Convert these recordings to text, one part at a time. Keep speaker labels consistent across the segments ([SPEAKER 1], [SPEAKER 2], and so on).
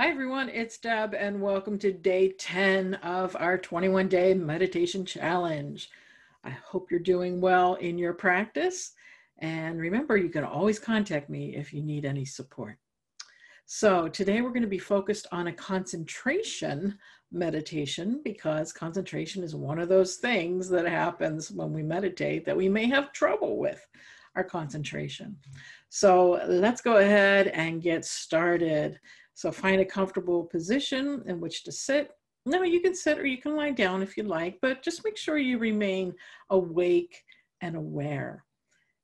[SPEAKER 1] Hi, everyone. It's Deb, and welcome to day 10 of our 21 day meditation challenge. I hope you're doing well in your practice. And remember, you can always contact me if you need any support. So, today we're going to be focused on a concentration meditation because concentration is one of those things that happens when we meditate that we may have trouble with our concentration. So, let's go ahead and get started. So find a comfortable position in which to sit. Now you can sit or you can lie down if you like, but just make sure you remain awake and aware.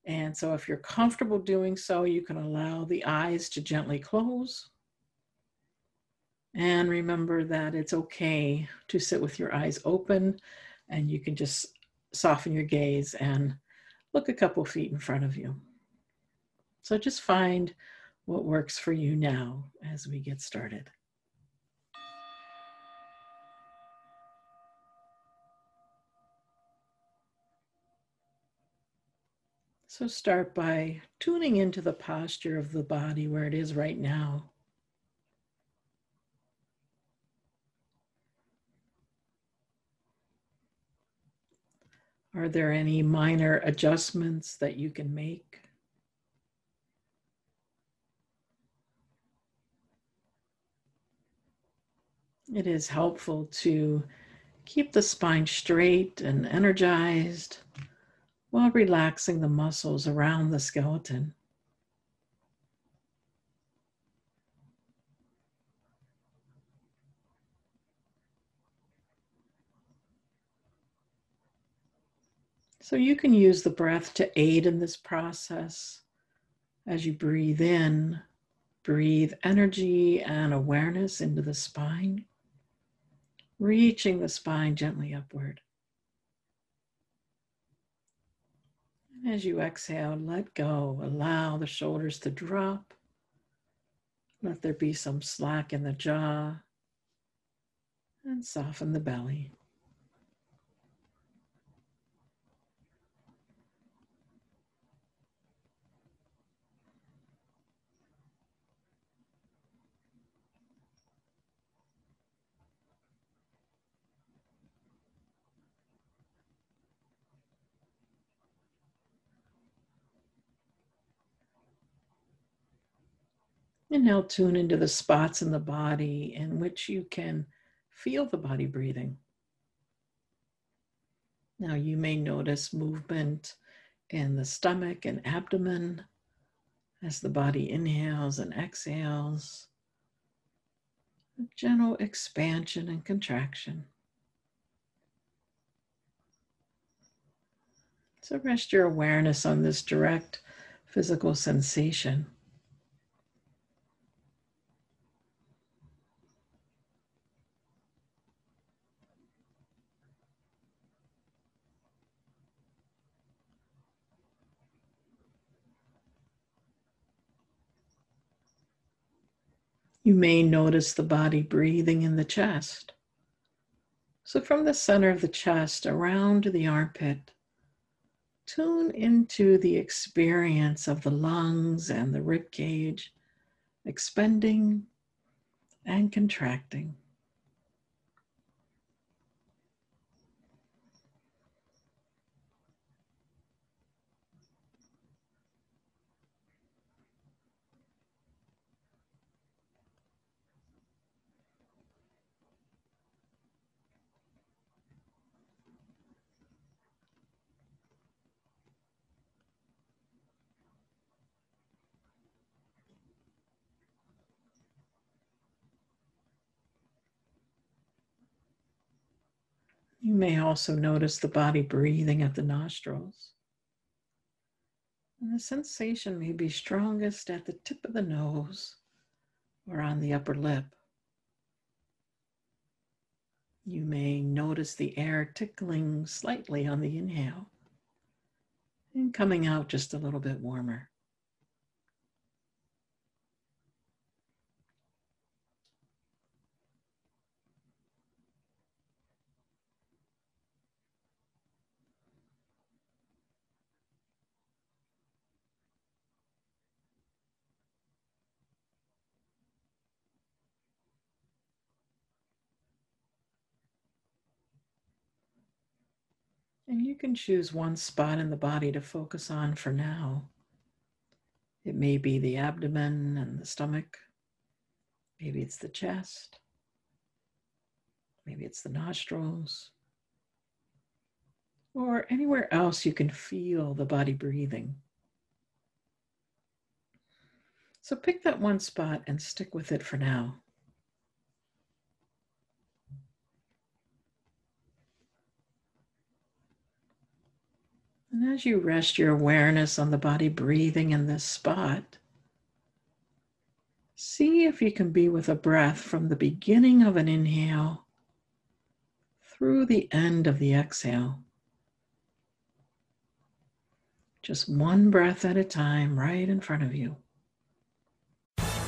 [SPEAKER 1] And so if you're comfortable doing so, you can allow the eyes to gently close. And remember that it's okay to sit with your eyes open and you can just soften your gaze and look a couple feet in front of you. So just find what works for you now as we get started. So start by tuning into the posture of the body where it is right now. Are there any minor adjustments that you can make? It is helpful to keep the spine straight and energized while relaxing the muscles around the skeleton. So you can use the breath to aid in this process as you breathe in, breathe energy and awareness into the spine reaching the spine gently upward. And as you exhale, let go, allow the shoulders to drop. Let there be some slack in the jaw and soften the belly. And now tune into the spots in the body in which you can feel the body breathing. Now you may notice movement in the stomach and abdomen as the body inhales and exhales. A gentle expansion and contraction. So rest your awareness on this direct physical sensation. You may notice the body breathing in the chest. So, from the center of the chest around the armpit, tune into the experience of the lungs and the rib cage expanding and contracting. You may also notice the body breathing at the nostrils. And the sensation may be strongest at the tip of the nose or on the upper lip. You may notice the air tickling slightly on the inhale and coming out just a little bit warmer. And you can choose one spot in the body to focus on for now. It may be the abdomen and the stomach. Maybe it's the chest. Maybe it's the nostrils. Or anywhere else you can feel the body breathing. So pick that one spot and stick with it for now. And as you rest your awareness on the body breathing in this spot, see if you can be with a breath from the beginning of an inhale through the end of the exhale. Just one breath at a time, right in front of you.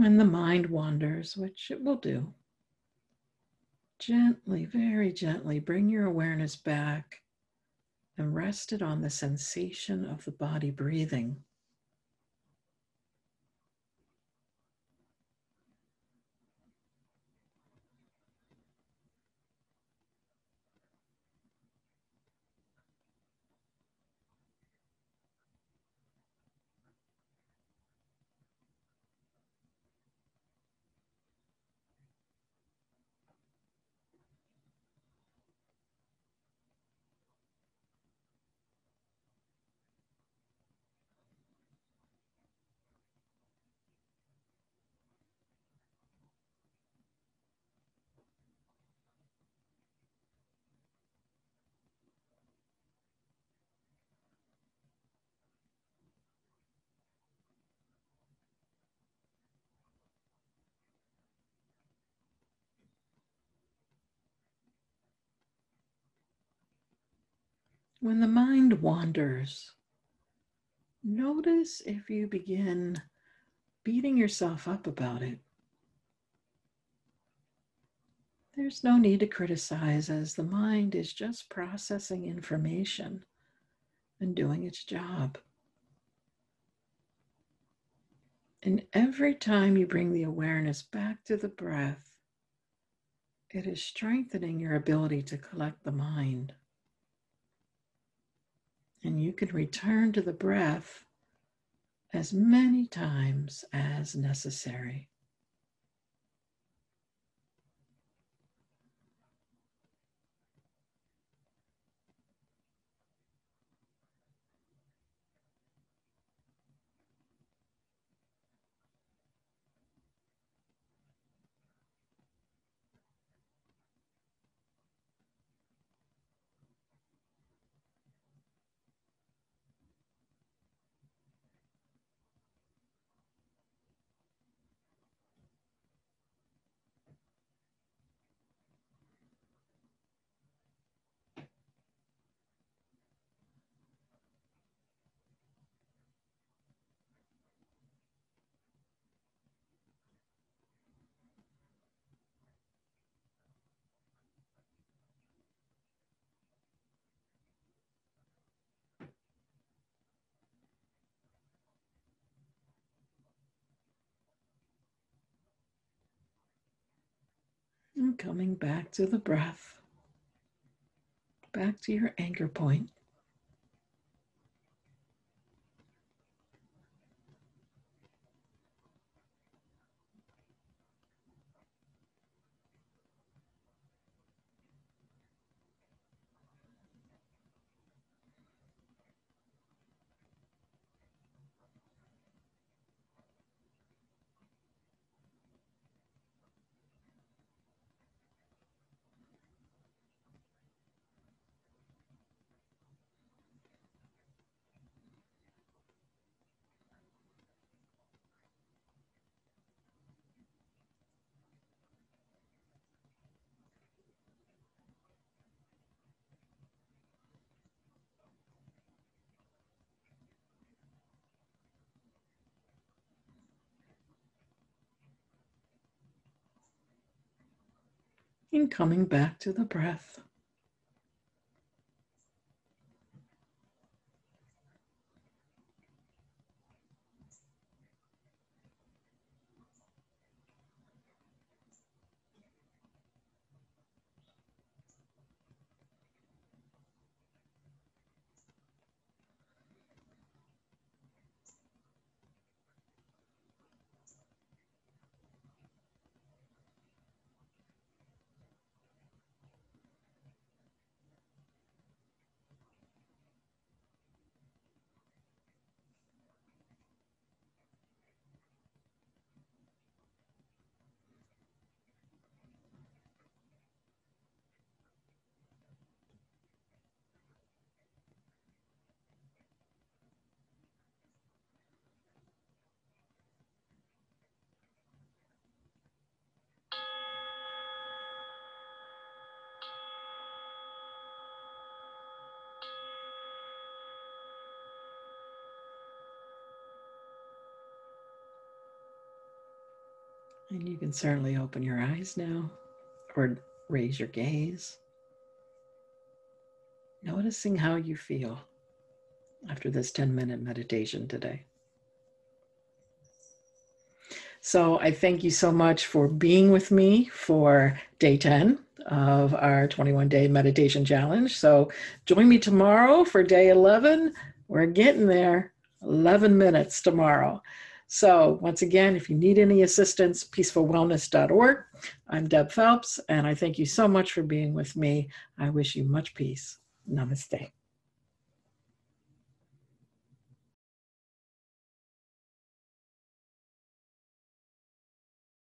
[SPEAKER 1] When the mind wanders, which it will do, gently, very gently bring your awareness back and rest it on the sensation of the body breathing. When the mind wanders, notice if you begin beating yourself up about it. There's no need to criticize as the mind is just processing information and doing its job. And every time you bring the awareness back to the breath, it is strengthening your ability to collect the mind. And you can return to the breath as many times as necessary. And coming back to the breath, back to your anchor point. And coming back to the breath. And you can certainly open your eyes now or raise your gaze, noticing how you feel after this 10 minute meditation today. So I thank you so much for being with me for day 10 of our 21 day meditation challenge. So join me tomorrow for day 11. We're getting there, 11 minutes tomorrow. So, once again, if you need any assistance, peacefulwellness.org. I'm Deb Phelps, and I thank you so much for being with me. I wish you much peace. Namaste.